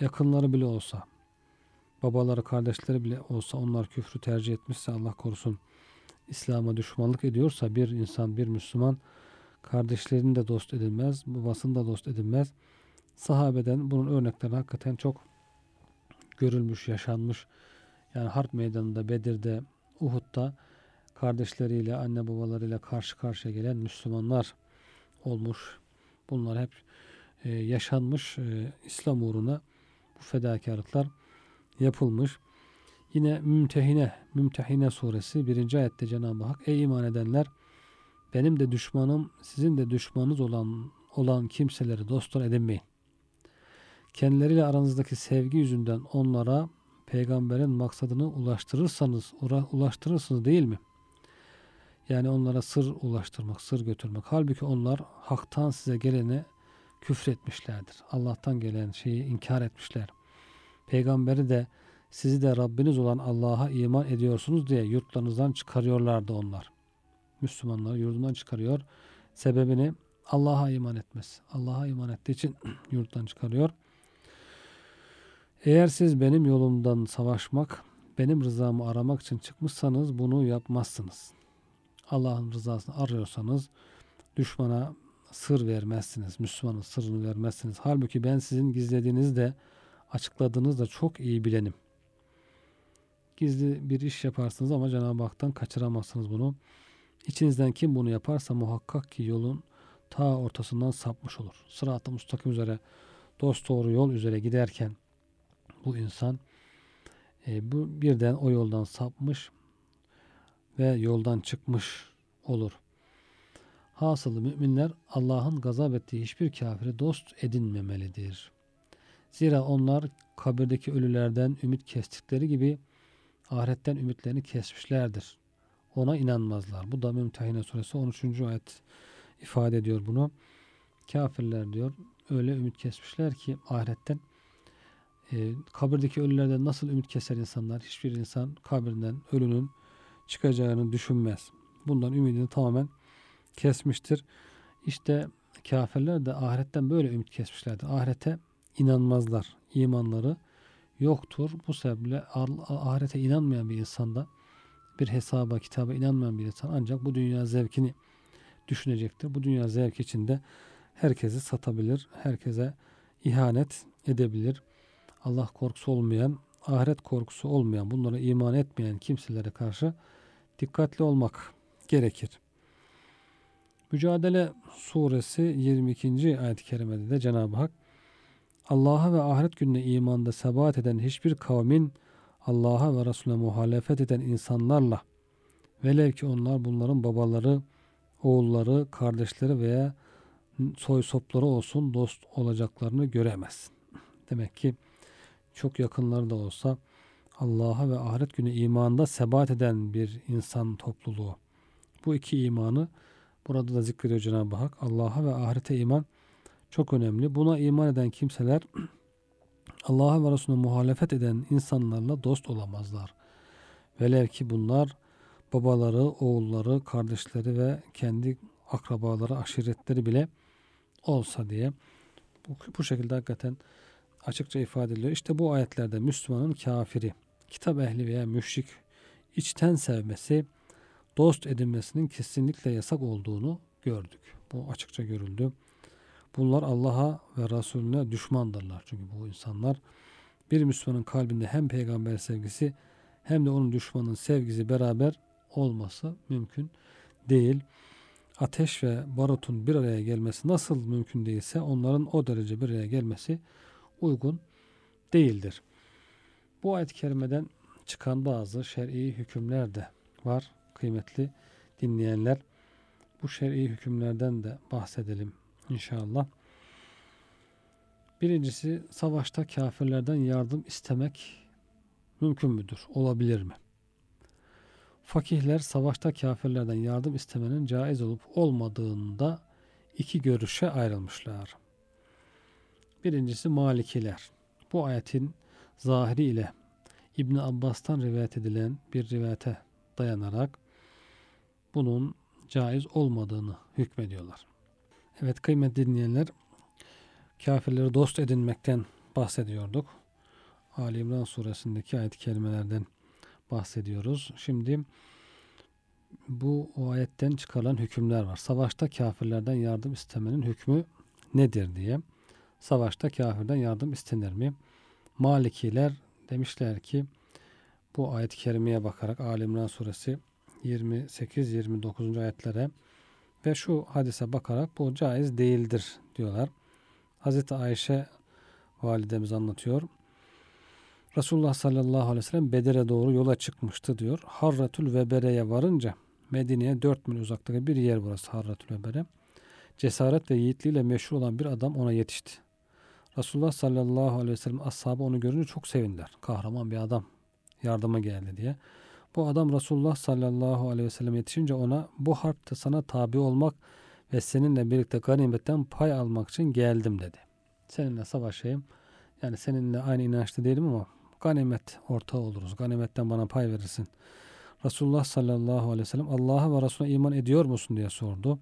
yakınları bile olsa babaları kardeşleri bile olsa onlar küfrü tercih etmişse Allah korusun İslam'a düşmanlık ediyorsa bir insan bir Müslüman kardeşlerini de dost edilmez, babasını da dost edilmez. Sahabeden bunun örnekleri hakikaten çok görülmüş, yaşanmış. Yani harp meydanında, Bedir'de, Uhud'da kardeşleriyle, anne babalarıyla karşı karşıya gelen Müslümanlar olmuş. Bunlar hep e, yaşanmış e, İslam uğruna bu fedakarlıklar yapılmış. Yine Mümtehine, Mümtehine suresi 1. ayette Cenab-ı Hak Ey iman edenler benim de düşmanım sizin de düşmanınız olan olan kimseleri dostlar edinmeyin. Kendileriyle aranızdaki sevgi yüzünden onlara peygamberin maksadını ulaştırırsanız ulaştırırsınız değil mi? Yani onlara sır ulaştırmak, sır götürmek. Halbuki onlar haktan size gelene küfretmişlerdir. Allah'tan gelen şeyi inkar etmişler. Peygamberi de sizi de Rabbiniz olan Allah'a iman ediyorsunuz diye yurtlarınızdan çıkarıyorlardı onlar. Müslümanlar yurdundan çıkarıyor. Sebebini Allah'a iman etmez. Allah'a iman ettiği için (clears throat) yurttan çıkarıyor. Eğer siz benim yolumdan savaşmak, benim rızamı aramak için çıkmışsanız bunu yapmazsınız. Allah'ın rızasını arıyorsanız düşmana sır vermezsiniz. Müslümanın sırrını vermezsiniz. Halbuki ben sizin gizlediğinizi de açıkladığınızı da çok iyi bilenim. Gizli bir iş yaparsınız ama Cenab-ı Hak'tan kaçıramazsınız bunu. İçinizden kim bunu yaparsa muhakkak ki yolun ta ortasından sapmış olur. Sırat-ı mustakim üzere dost doğru yol üzere giderken bu insan e, bu birden o yoldan sapmış ve yoldan çıkmış olur. Hasılı müminler Allah'ın gazap ettiği hiçbir kafiri dost edinmemelidir. Zira onlar kabirdeki ölülerden ümit kestikleri gibi ahiretten ümitlerini kesmişlerdir. Ona inanmazlar. Bu da Mümtehine suresi 13. ayet ifade ediyor bunu. Kafirler diyor öyle ümit kesmişler ki ahiretten e, kabirdeki ölülerden nasıl ümit keser insanlar? Hiçbir insan kabirden ölünün çıkacağını düşünmez. Bundan ümidini tamamen kesmiştir. İşte kafirler de ahiretten böyle ümit kesmişlerdir. Ahirete inanmazlar. İmanları yoktur. Bu sebeple ahirete inanmayan bir insanda bir hesaba, kitaba inanmayan bir insan ancak bu dünya zevkini düşünecektir. Bu dünya zevk içinde herkesi satabilir, herkese ihanet edebilir. Allah korkusu olmayan, ahiret korkusu olmayan, bunlara iman etmeyen kimselere karşı dikkatli olmak gerekir. Mücadele suresi 22. ayet-i kerimede de Cenab-ı Hak Allah'a ve ahiret gününe imanda sebat eden hiçbir kavmin Allah'a ve Resulüne muhalefet eden insanlarla velev ki onlar bunların babaları, oğulları, kardeşleri veya soy sopları olsun dost olacaklarını göremez. Demek ki çok yakınları da olsa Allah'a ve ahiret günü imanda sebat eden bir insan topluluğu. Bu iki imanı burada da zikrediyor Cenab-ı Hak. Allah'a ve ahirete iman çok önemli. Buna iman eden kimseler (clears throat) Allah'a ve Resulüne muhalefet eden insanlarla dost olamazlar. Velev ki bunlar babaları, oğulları, kardeşleri ve kendi akrabaları, aşiretleri bile olsa diye bu, bu şekilde hakikaten açıkça ifade ediliyor. İşte bu ayetlerde Müslümanın kafiri, kitap ehli veya müşrik içten sevmesi, dost edinmesinin kesinlikle yasak olduğunu gördük. Bu açıkça görüldü. Bunlar Allah'a ve Resulüne düşmandırlar. Çünkü bu insanlar bir Müslümanın kalbinde hem peygamber sevgisi hem de onun düşmanının sevgisi beraber olması mümkün değil. Ateş ve barutun bir araya gelmesi nasıl mümkün değilse onların o derece bir araya gelmesi uygun değildir. Bu ayet-i kerimeden çıkan bazı şer'i hükümler de var kıymetli dinleyenler. Bu şer'i hükümlerden de bahsedelim inşallah. Birincisi savaşta kafirlerden yardım istemek mümkün müdür? Olabilir mi? Fakihler savaşta kafirlerden yardım istemenin caiz olup olmadığında iki görüşe ayrılmışlar. Birincisi Malikiler. Bu ayetin zahiri ile İbn Abbas'tan rivayet edilen bir rivayete dayanarak bunun caiz olmadığını hükmediyorlar. Evet kıymetli dinleyenler kafirleri dost edinmekten bahsediyorduk. Ali İmran suresindeki ayet-i kerimelerden bahsediyoruz. Şimdi bu o ayetten çıkarılan hükümler var. Savaşta kafirlerden yardım istemenin hükmü nedir diye. Savaşta kafirden yardım istenir mi? Malikiler demişler ki bu ayet-i kerimeye bakarak Ali İmran suresi 28-29. ayetlere ve şu hadise bakarak bu caiz değildir diyorlar. Hazreti Ayşe validemiz anlatıyor. Resulullah sallallahu aleyhi ve sellem Bedir'e doğru yola çıkmıştı diyor. Harratul Vebere'ye varınca Medine'ye 4 mil uzaklıkta bir yer burası Harratul Vebere. Cesaret ve yiğitliğiyle meşhur olan bir adam ona yetişti. Resulullah sallallahu aleyhi ve sellem ashabı onu görünce çok sevindiler. Kahraman bir adam yardıma geldi diye. Bu adam Resulullah sallallahu aleyhi ve sellem yetişince ona bu harpte sana tabi olmak ve seninle birlikte ganimetten pay almak için geldim dedi. Seninle savaşayım. Yani seninle aynı inançta değilim ama ganimet ortağı oluruz. Ganimetten bana pay verirsin. Resulullah sallallahu aleyhi ve sellem Allah'a ve Resulüne iman ediyor musun diye sordu.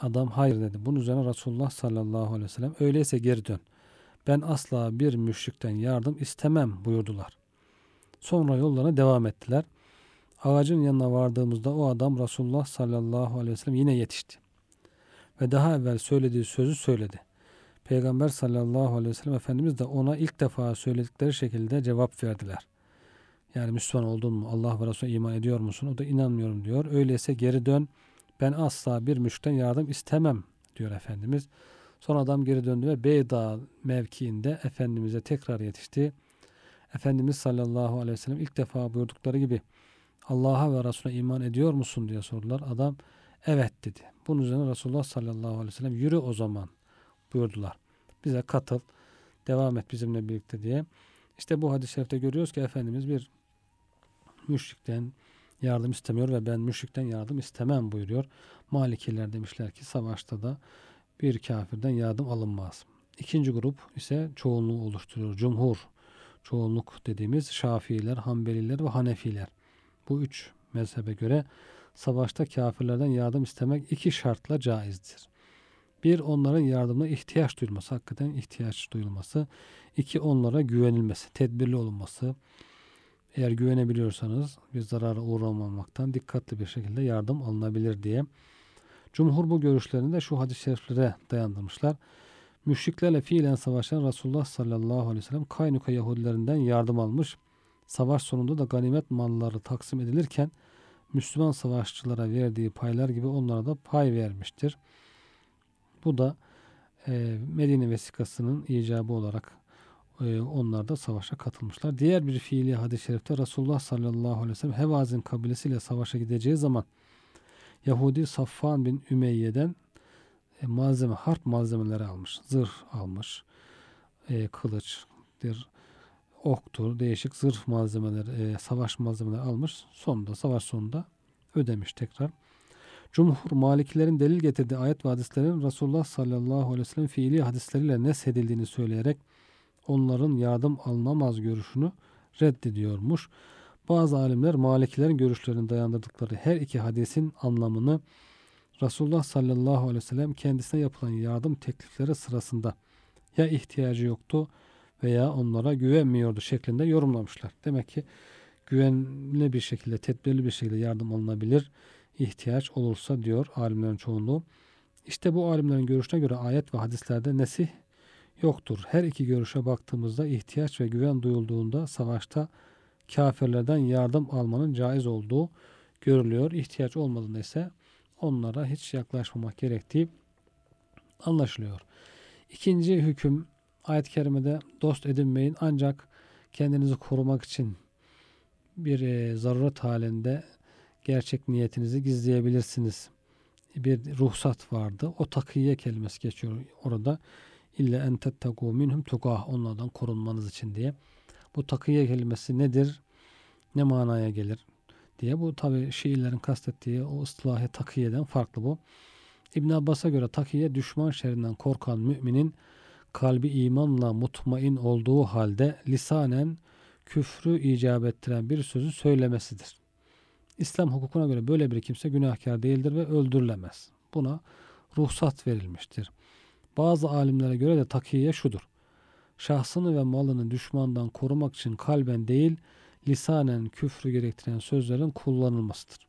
Adam hayır dedi. Bunun üzerine Resulullah sallallahu aleyhi ve sellem öyleyse geri dön. Ben asla bir müşrikten yardım istemem buyurdular. Sonra yollarına devam ettiler. Ağacın yanına vardığımızda o adam Resulullah sallallahu aleyhi ve sellem yine yetişti. Ve daha evvel söylediği sözü söyledi. Peygamber sallallahu aleyhi ve sellem Efendimiz de ona ilk defa söyledikleri şekilde cevap verdiler. Yani Müslüman oldun mu? Allah ve Resulüne iman ediyor musun? O da inanmıyorum diyor. Öyleyse geri dön. Ben asla bir müşrikten yardım istemem diyor Efendimiz. Sonra adam geri döndü ve Beyda mevkiinde Efendimiz'e tekrar yetişti. Efendimiz sallallahu aleyhi ve sellem ilk defa buyurdukları gibi Allah'a ve Resulüne iman ediyor musun diye sordular. Adam evet dedi. Bunun üzerine Resulullah sallallahu aleyhi ve sellem yürü o zaman buyurdular. Bize katıl, devam et bizimle birlikte diye. İşte bu hadis-i şerifte görüyoruz ki Efendimiz bir müşrikten yardım istemiyor ve ben müşrikten yardım istemem buyuruyor. Malikiler demişler ki savaşta da bir kafirden yardım alınmaz. İkinci grup ise çoğunluğu oluşturuyor. Cumhur, çoğunluk dediğimiz Şafiiler, Hanbeliler ve Hanefiler. Bu üç mezhebe göre savaşta kafirlerden yardım istemek iki şartla caizdir. Bir, onların yardımına ihtiyaç duyulması, hakikaten ihtiyaç duyulması. İki, onlara güvenilmesi, tedbirli olunması. Eğer güvenebiliyorsanız bir zarara uğramamaktan dikkatli bir şekilde yardım alınabilir diye. Cumhur bu görüşlerini de şu hadis-i şeriflere dayandırmışlar. Müşriklerle fiilen savaşan Resulullah sallallahu aleyhi ve sellem Kaynuka Yahudilerinden yardım almış. Savaş sonunda da ganimet malları taksim edilirken Müslüman savaşçılara verdiği paylar gibi onlara da pay vermiştir. Bu da e, Medine vesikasının icabı olarak e, onlar da savaşa katılmışlar. Diğer bir fiili hadis-i şerifte Resulullah sallallahu aleyhi ve sellem Hevazin kabilesiyle savaşa gideceği zaman Yahudi Safvan bin Ümeyye'den e, malzeme, harp malzemeleri almış. Zırh almış. E, kılıçtır, oktur, değişik zırh malzemeleri, e, savaş malzemeleri almış. Sonunda, savaş sonunda ödemiş tekrar. Cumhur Malikilerin delil getirdiği ayet ve hadislerin Resulullah sallallahu aleyhi ve sellem fiili hadisleriyle neshedildiğini söyleyerek onların yardım alınamaz görüşünü reddediyormuş. Bazı alimler Malikilerin görüşlerini dayandırdıkları her iki hadisin anlamını Resulullah sallallahu aleyhi ve sellem kendisine yapılan yardım teklifleri sırasında ya ihtiyacı yoktu veya onlara güvenmiyordu şeklinde yorumlamışlar. Demek ki güvenli bir şekilde, tedbirli bir şekilde yardım alınabilir ihtiyaç olursa diyor alimlerin çoğunluğu. İşte bu alimlerin görüşüne göre ayet ve hadislerde nesih yoktur. Her iki görüşe baktığımızda ihtiyaç ve güven duyulduğunda savaşta kafirlerden yardım almanın caiz olduğu görülüyor. İhtiyaç olmadığında ise onlara hiç yaklaşmamak gerektiği anlaşılıyor. İkinci hüküm ayet-i kerimede dost edinmeyin ancak kendinizi korumak için bir e, zaruret halinde gerçek niyetinizi gizleyebilirsiniz. Bir ruhsat vardı. O takiye kelimesi geçiyor orada. İlle en tettegû minhum tukah onlardan korunmanız için diye. Bu takiye kelimesi nedir? Ne manaya gelir? diye. Bu tabi Şiilerin kastettiği o ıslahı takiyeden farklı bu. İbn Abbas'a göre takiye düşman şerrinden korkan müminin kalbi imanla mutmain olduğu halde lisanen küfrü icap ettiren bir sözü söylemesidir. İslam hukukuna göre böyle bir kimse günahkar değildir ve öldürülemez. Buna ruhsat verilmiştir. Bazı alimlere göre de takiye şudur. Şahsını ve malını düşmandan korumak için kalben değil, lisanen küfrü gerektiren sözlerin kullanılmasıdır.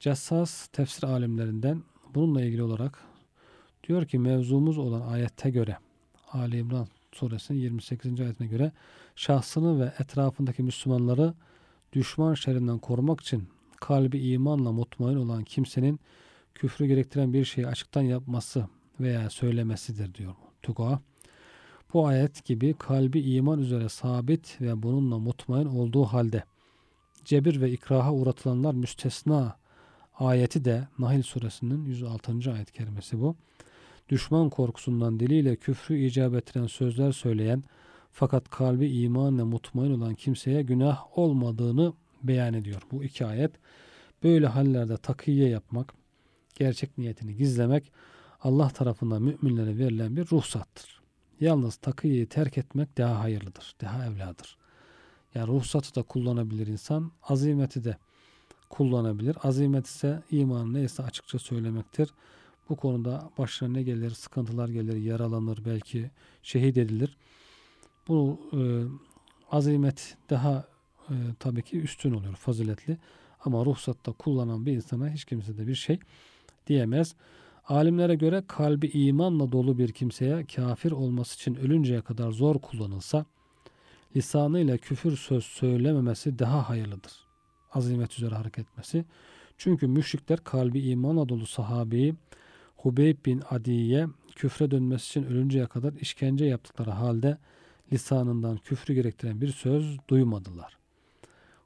Cessas tefsir alimlerinden bununla ilgili olarak diyor ki mevzumuz olan ayette göre Ali İmran suresinin 28. ayetine göre şahsını ve etrafındaki Müslümanları düşman şerrinden korumak için kalbi imanla mutmain olan kimsenin küfrü gerektiren bir şeyi açıktan yapması veya söylemesidir diyor Tuga. Bu ayet gibi kalbi iman üzere sabit ve bununla mutmain olduğu halde cebir ve ikraha uğratılanlar müstesna ayeti de Nahil suresinin 106. ayet kerimesi bu. Düşman korkusundan diliyle küfrü icap ettiren sözler söyleyen fakat kalbi imanla mutmain olan kimseye günah olmadığını beyan ediyor. Bu iki ayet böyle hallerde takiye yapmak, gerçek niyetini gizlemek Allah tarafından müminlere verilen bir ruhsattır. Yalnız takiyeyi terk etmek daha hayırlıdır, daha evladır. Yani ruhsatı da kullanabilir insan, azimeti de kullanabilir. Azimet ise iman neyse açıkça söylemektir. Bu konuda başına ne gelir, sıkıntılar gelir, yaralanır, belki şehit edilir. Bu e, azimet daha e, tabii ki üstün oluyor, faziletli. Ama ruhsatta kullanan bir insana hiç kimse de bir şey diyemez. Alimlere göre kalbi imanla dolu bir kimseye kafir olması için ölünceye kadar zor kullanılsa lisanıyla küfür söz söylememesi daha hayırlıdır. Azimet üzere hareket etmesi. Çünkü müşrikler kalbi imanla dolu sahabeyi Hubeyb bin Adi'ye küfre dönmesi için ölünceye kadar işkence yaptıkları halde lisanından küfrü gerektiren bir söz duymadılar.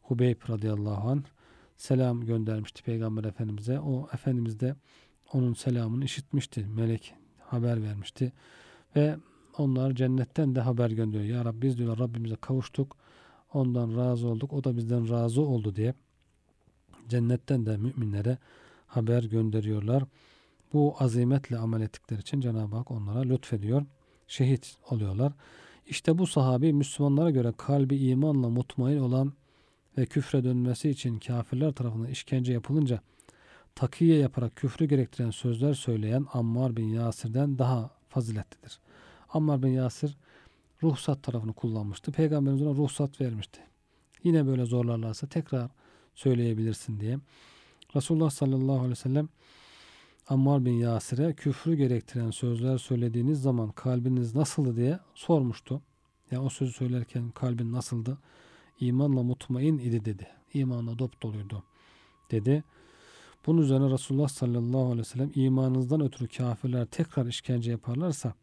Hubeyb radıyallahu anh selam göndermişti Peygamber Efendimiz'e. O Efendimiz de onun selamını işitmişti. Melek haber vermişti. Ve onlar cennetten de haber gönderiyor. Ya Rabbi biz diyorlar Rabbimize kavuştuk. Ondan razı olduk. O da bizden razı oldu diye cennetten de müminlere haber gönderiyorlar. Bu azimetle amel ettikleri için Cenab-ı Hak onlara lütfediyor. Şehit oluyorlar. İşte bu sahabi Müslümanlara göre kalbi imanla mutmain olan ve küfre dönmesi için kafirler tarafından işkence yapılınca takiye yaparak küfrü gerektiren sözler söyleyen Ammar bin Yasir'den daha faziletlidir. Ammar bin Yasir ruhsat tarafını kullanmıştı. Peygamberimiz ona ruhsat vermişti. Yine böyle zorlarlarsa tekrar söyleyebilirsin diye. Resulullah sallallahu aleyhi ve sellem Ammar bin Yasir'e küfrü gerektiren sözler söylediğiniz zaman kalbiniz nasıldı diye sormuştu. Ya o sözü söylerken kalbin nasıldı? İmanla mutmain idi dedi. İmanla dop doluydu dedi. Bunun üzerine Resulullah sallallahu aleyhi ve sellem imanınızdan ötürü kafirler tekrar işkence yaparlarsa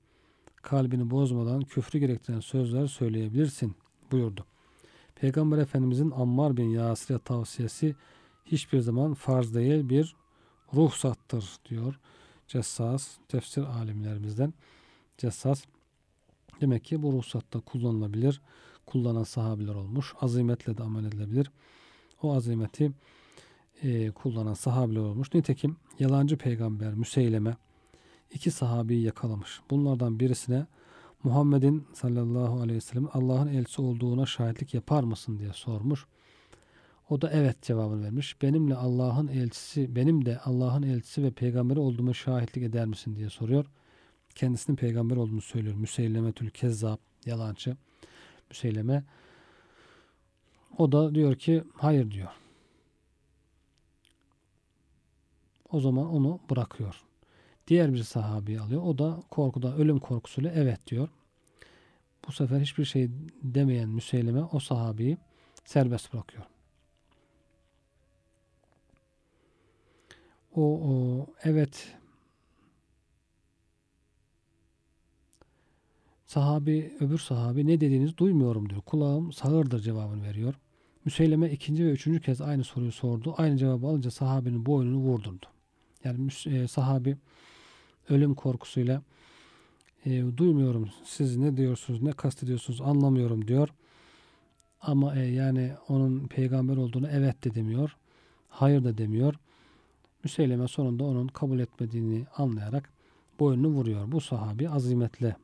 kalbini bozmadan küfrü gerektiren sözler söyleyebilirsin buyurdu. Peygamber Efendimizin Ammar bin Yasir'e tavsiyesi hiçbir zaman farz değil bir ruhsattır diyor Cessas tefsir alimlerimizden. Cessas demek ki bu ruhsatta kullanılabilir. Kullanan sahabiler olmuş. Azimetle de amel edilebilir. O azimeti e, kullanan sahabiler olmuş. Nitekim yalancı peygamber Müseyleme iki sahabeyi yakalamış. Bunlardan birisine Muhammed'in sallallahu aleyhi ve sellem Allah'ın elçisi olduğuna şahitlik yapar mısın diye sormuş. O da evet cevabını vermiş. Benimle Allah'ın elçisi, benim de Allah'ın elçisi ve peygamberi olduğumu şahitlik eder misin diye soruyor. Kendisinin peygamber olduğunu söylüyor. Müseylemetül Kezzab, yalancı. Müseyleme O da diyor ki hayır diyor. O zaman onu bırakıyor. Diğer bir sahabi alıyor. O da korkuda ölüm korkusuyla evet diyor. Bu sefer hiçbir şey demeyen Müseyleme o sahabeyi serbest bırakıyor. O, o evet sahabi öbür sahabi ne dediğinizi duymuyorum diyor. Kulağım sağırdır cevabını veriyor. Müseyleme ikinci ve üçüncü kez aynı soruyu sordu. Aynı cevabı alınca sahabinin boynunu vurdurdu. Yani e, sahabi ölüm korkusuyla e, duymuyorum siz ne diyorsunuz ne kastediyorsunuz anlamıyorum diyor. Ama e, yani onun peygamber olduğunu evet de demiyor. Hayır da demiyor. Müseyleme sonunda onun kabul etmediğini anlayarak boynunu vuruyor. Bu sahabi azimetle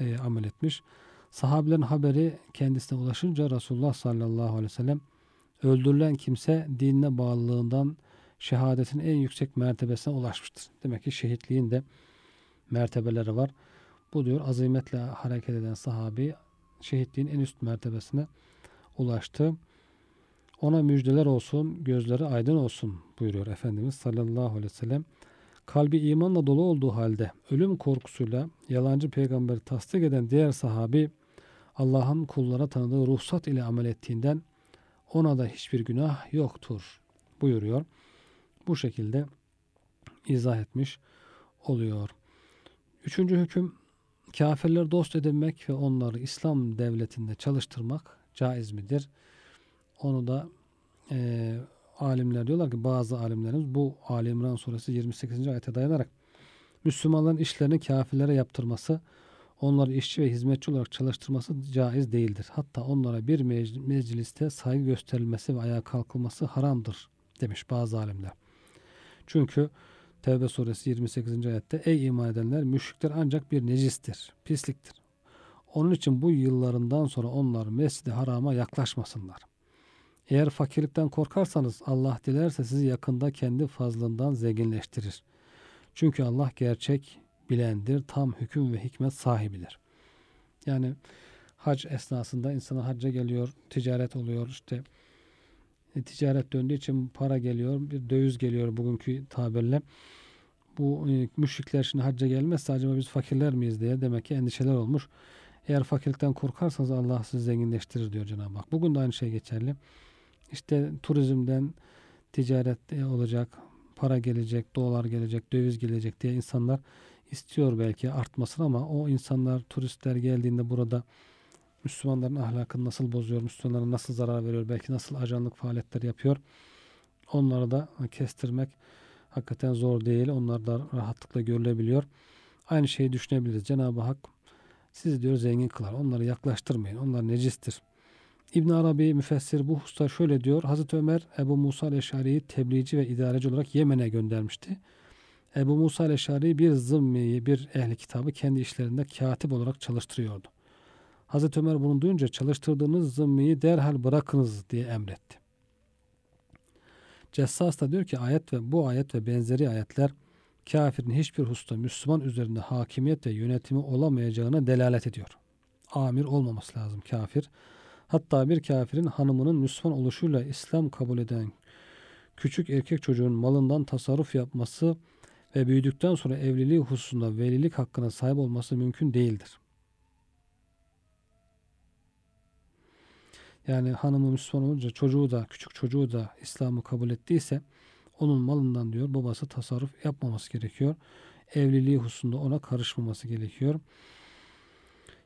e, amel etmiş. Sahabilerin haberi kendisine ulaşınca Resulullah sallallahu aleyhi ve sellem öldürülen kimse dinine bağlılığından şehadetin en yüksek mertebesine ulaşmıştır. Demek ki şehitliğin de mertebeleri var. Bu diyor azimetle hareket eden sahabi şehitliğin en üst mertebesine ulaştı. Ona müjdeler olsun, gözleri aydın olsun buyuruyor Efendimiz sallallahu aleyhi ve sellem. Kalbi imanla dolu olduğu halde ölüm korkusuyla yalancı peygamberi tasdik eden diğer sahabi Allah'ın kullara tanıdığı ruhsat ile amel ettiğinden ona da hiçbir günah yoktur buyuruyor. Bu şekilde izah etmiş oluyor. Üçüncü hüküm kafirler dost edinmek ve onları İslam devletinde çalıştırmak caiz midir? Onu da e, alimler diyorlar ki bazı alimlerimiz bu Ali İmran suresi 28. ayete dayanarak Müslümanların işlerini kafirlere yaptırması, onları işçi ve hizmetçi olarak çalıştırması caiz değildir. Hatta onlara bir mecliste saygı gösterilmesi ve ayağa kalkılması haramdır demiş bazı alimler. Çünkü Tevbe suresi 28. ayette Ey iman edenler müşrikler ancak bir necistir, pisliktir. Onun için bu yıllarından sonra onlar mescidi harama yaklaşmasınlar. Eğer fakirlikten korkarsanız Allah dilerse sizi yakında kendi fazlından zenginleştirir. Çünkü Allah gerçek bilendir, tam hüküm ve hikmet sahibidir. Yani hac esnasında insana hacca geliyor, ticaret oluyor, işte e, ticaret döndüğü için para geliyor, bir döviz geliyor bugünkü tabirle. Bu e, müşrikler şimdi hacca gelmezse acaba biz fakirler miyiz diye demek ki endişeler olmuş. Eğer fakirlikten korkarsanız Allah sizi zenginleştirir diyor Cenab-ı Hak. Bugün de aynı şey geçerli. İşte turizmden ticaret olacak, para gelecek, dolar gelecek, döviz gelecek diye insanlar istiyor belki artmasın ama o insanlar turistler geldiğinde burada Müslümanların ahlakını nasıl bozuyor, Müslümanlara nasıl zarar veriyor, belki nasıl ajanlık faaliyetler yapıyor. Onları da kestirmek hakikaten zor değil. Onlar da rahatlıkla görülebiliyor. Aynı şeyi düşünebiliriz. Cenab-ı Hak sizi diyor zengin kılar. Onları yaklaştırmayın. Onlar necistir. İbn Arabi müfessir bu hususta şöyle diyor. Hazreti Ömer Ebu Musa Eşari'yi tebliğci ve idareci olarak Yemen'e göndermişti. Ebu Musa Eşari bir zımmiyi, bir ehli kitabı kendi işlerinde katip olarak çalıştırıyordu. Hazreti Ömer bunu duyunca çalıştırdığınız zımmiyi derhal bırakınız diye emretti. Cessas da diyor ki ayet ve bu ayet ve benzeri ayetler kafirin hiçbir hususta Müslüman üzerinde hakimiyet ve yönetimi olamayacağına delalet ediyor. Amir olmaması lazım kafir. Hatta bir kafirin hanımının Müslüman oluşuyla İslam kabul eden küçük erkek çocuğun malından tasarruf yapması ve büyüdükten sonra evliliği hususunda velilik hakkına sahip olması mümkün değildir. Yani hanımı Müslüman olunca çocuğu da küçük çocuğu da İslam'ı kabul ettiyse onun malından diyor babası tasarruf yapmaması gerekiyor. Evliliği hususunda ona karışmaması gerekiyor.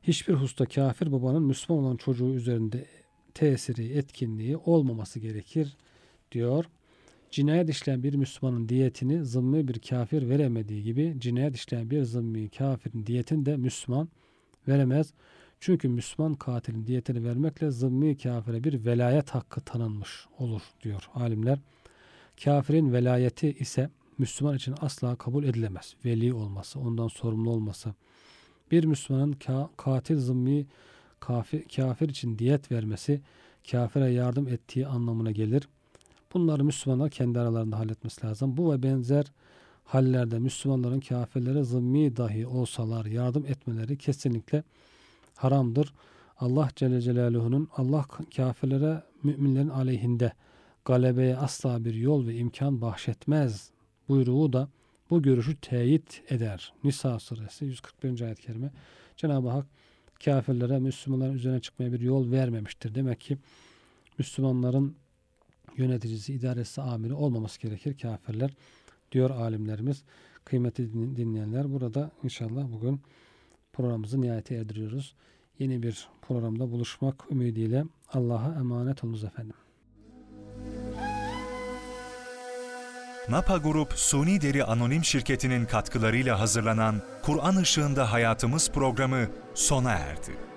Hiçbir hususta kafir babanın Müslüman olan çocuğu üzerinde tesiri, etkinliği olmaması gerekir diyor. Cinayet işleyen bir Müslümanın diyetini zımmi bir kafir veremediği gibi cinayet işleyen bir zımmi kafirin diyetini de Müslüman veremez. Çünkü Müslüman katilin diyetini vermekle zımmi kafire bir velayet hakkı tanınmış olur diyor alimler. Kafirin velayeti ise Müslüman için asla kabul edilemez. Veli olması, ondan sorumlu olması. Bir Müslümanın ka katil zımmi kafir, kafir için diyet vermesi kafire yardım ettiği anlamına gelir. Bunları Müslümanlar kendi aralarında halletmesi lazım. Bu ve benzer hallerde Müslümanların kafirlere zımmi dahi olsalar yardım etmeleri kesinlikle haramdır. Allah Celle Celaluhu'nun Allah kafirlere müminlerin aleyhinde galebeye asla bir yol ve imkan bahşetmez buyruğu da bu görüşü teyit eder. Nisa suresi 141. ayet-i kerime. Cenab-ı Hak kafirlere Müslümanların üzerine çıkmaya bir yol vermemiştir. Demek ki Müslümanların yöneticisi, idaresi, amiri olmaması gerekir kafirler diyor alimlerimiz. Kıymetli din- dinleyenler burada inşallah bugün programımızı nihayete erdiriyoruz. Yeni bir programda buluşmak ümidiyle Allah'a emanet olunuz efendim.
Napa Grup Suni Deri Anonim Şirketi'nin katkılarıyla hazırlanan Kur'an Işığında Hayatımız programı sona erdi.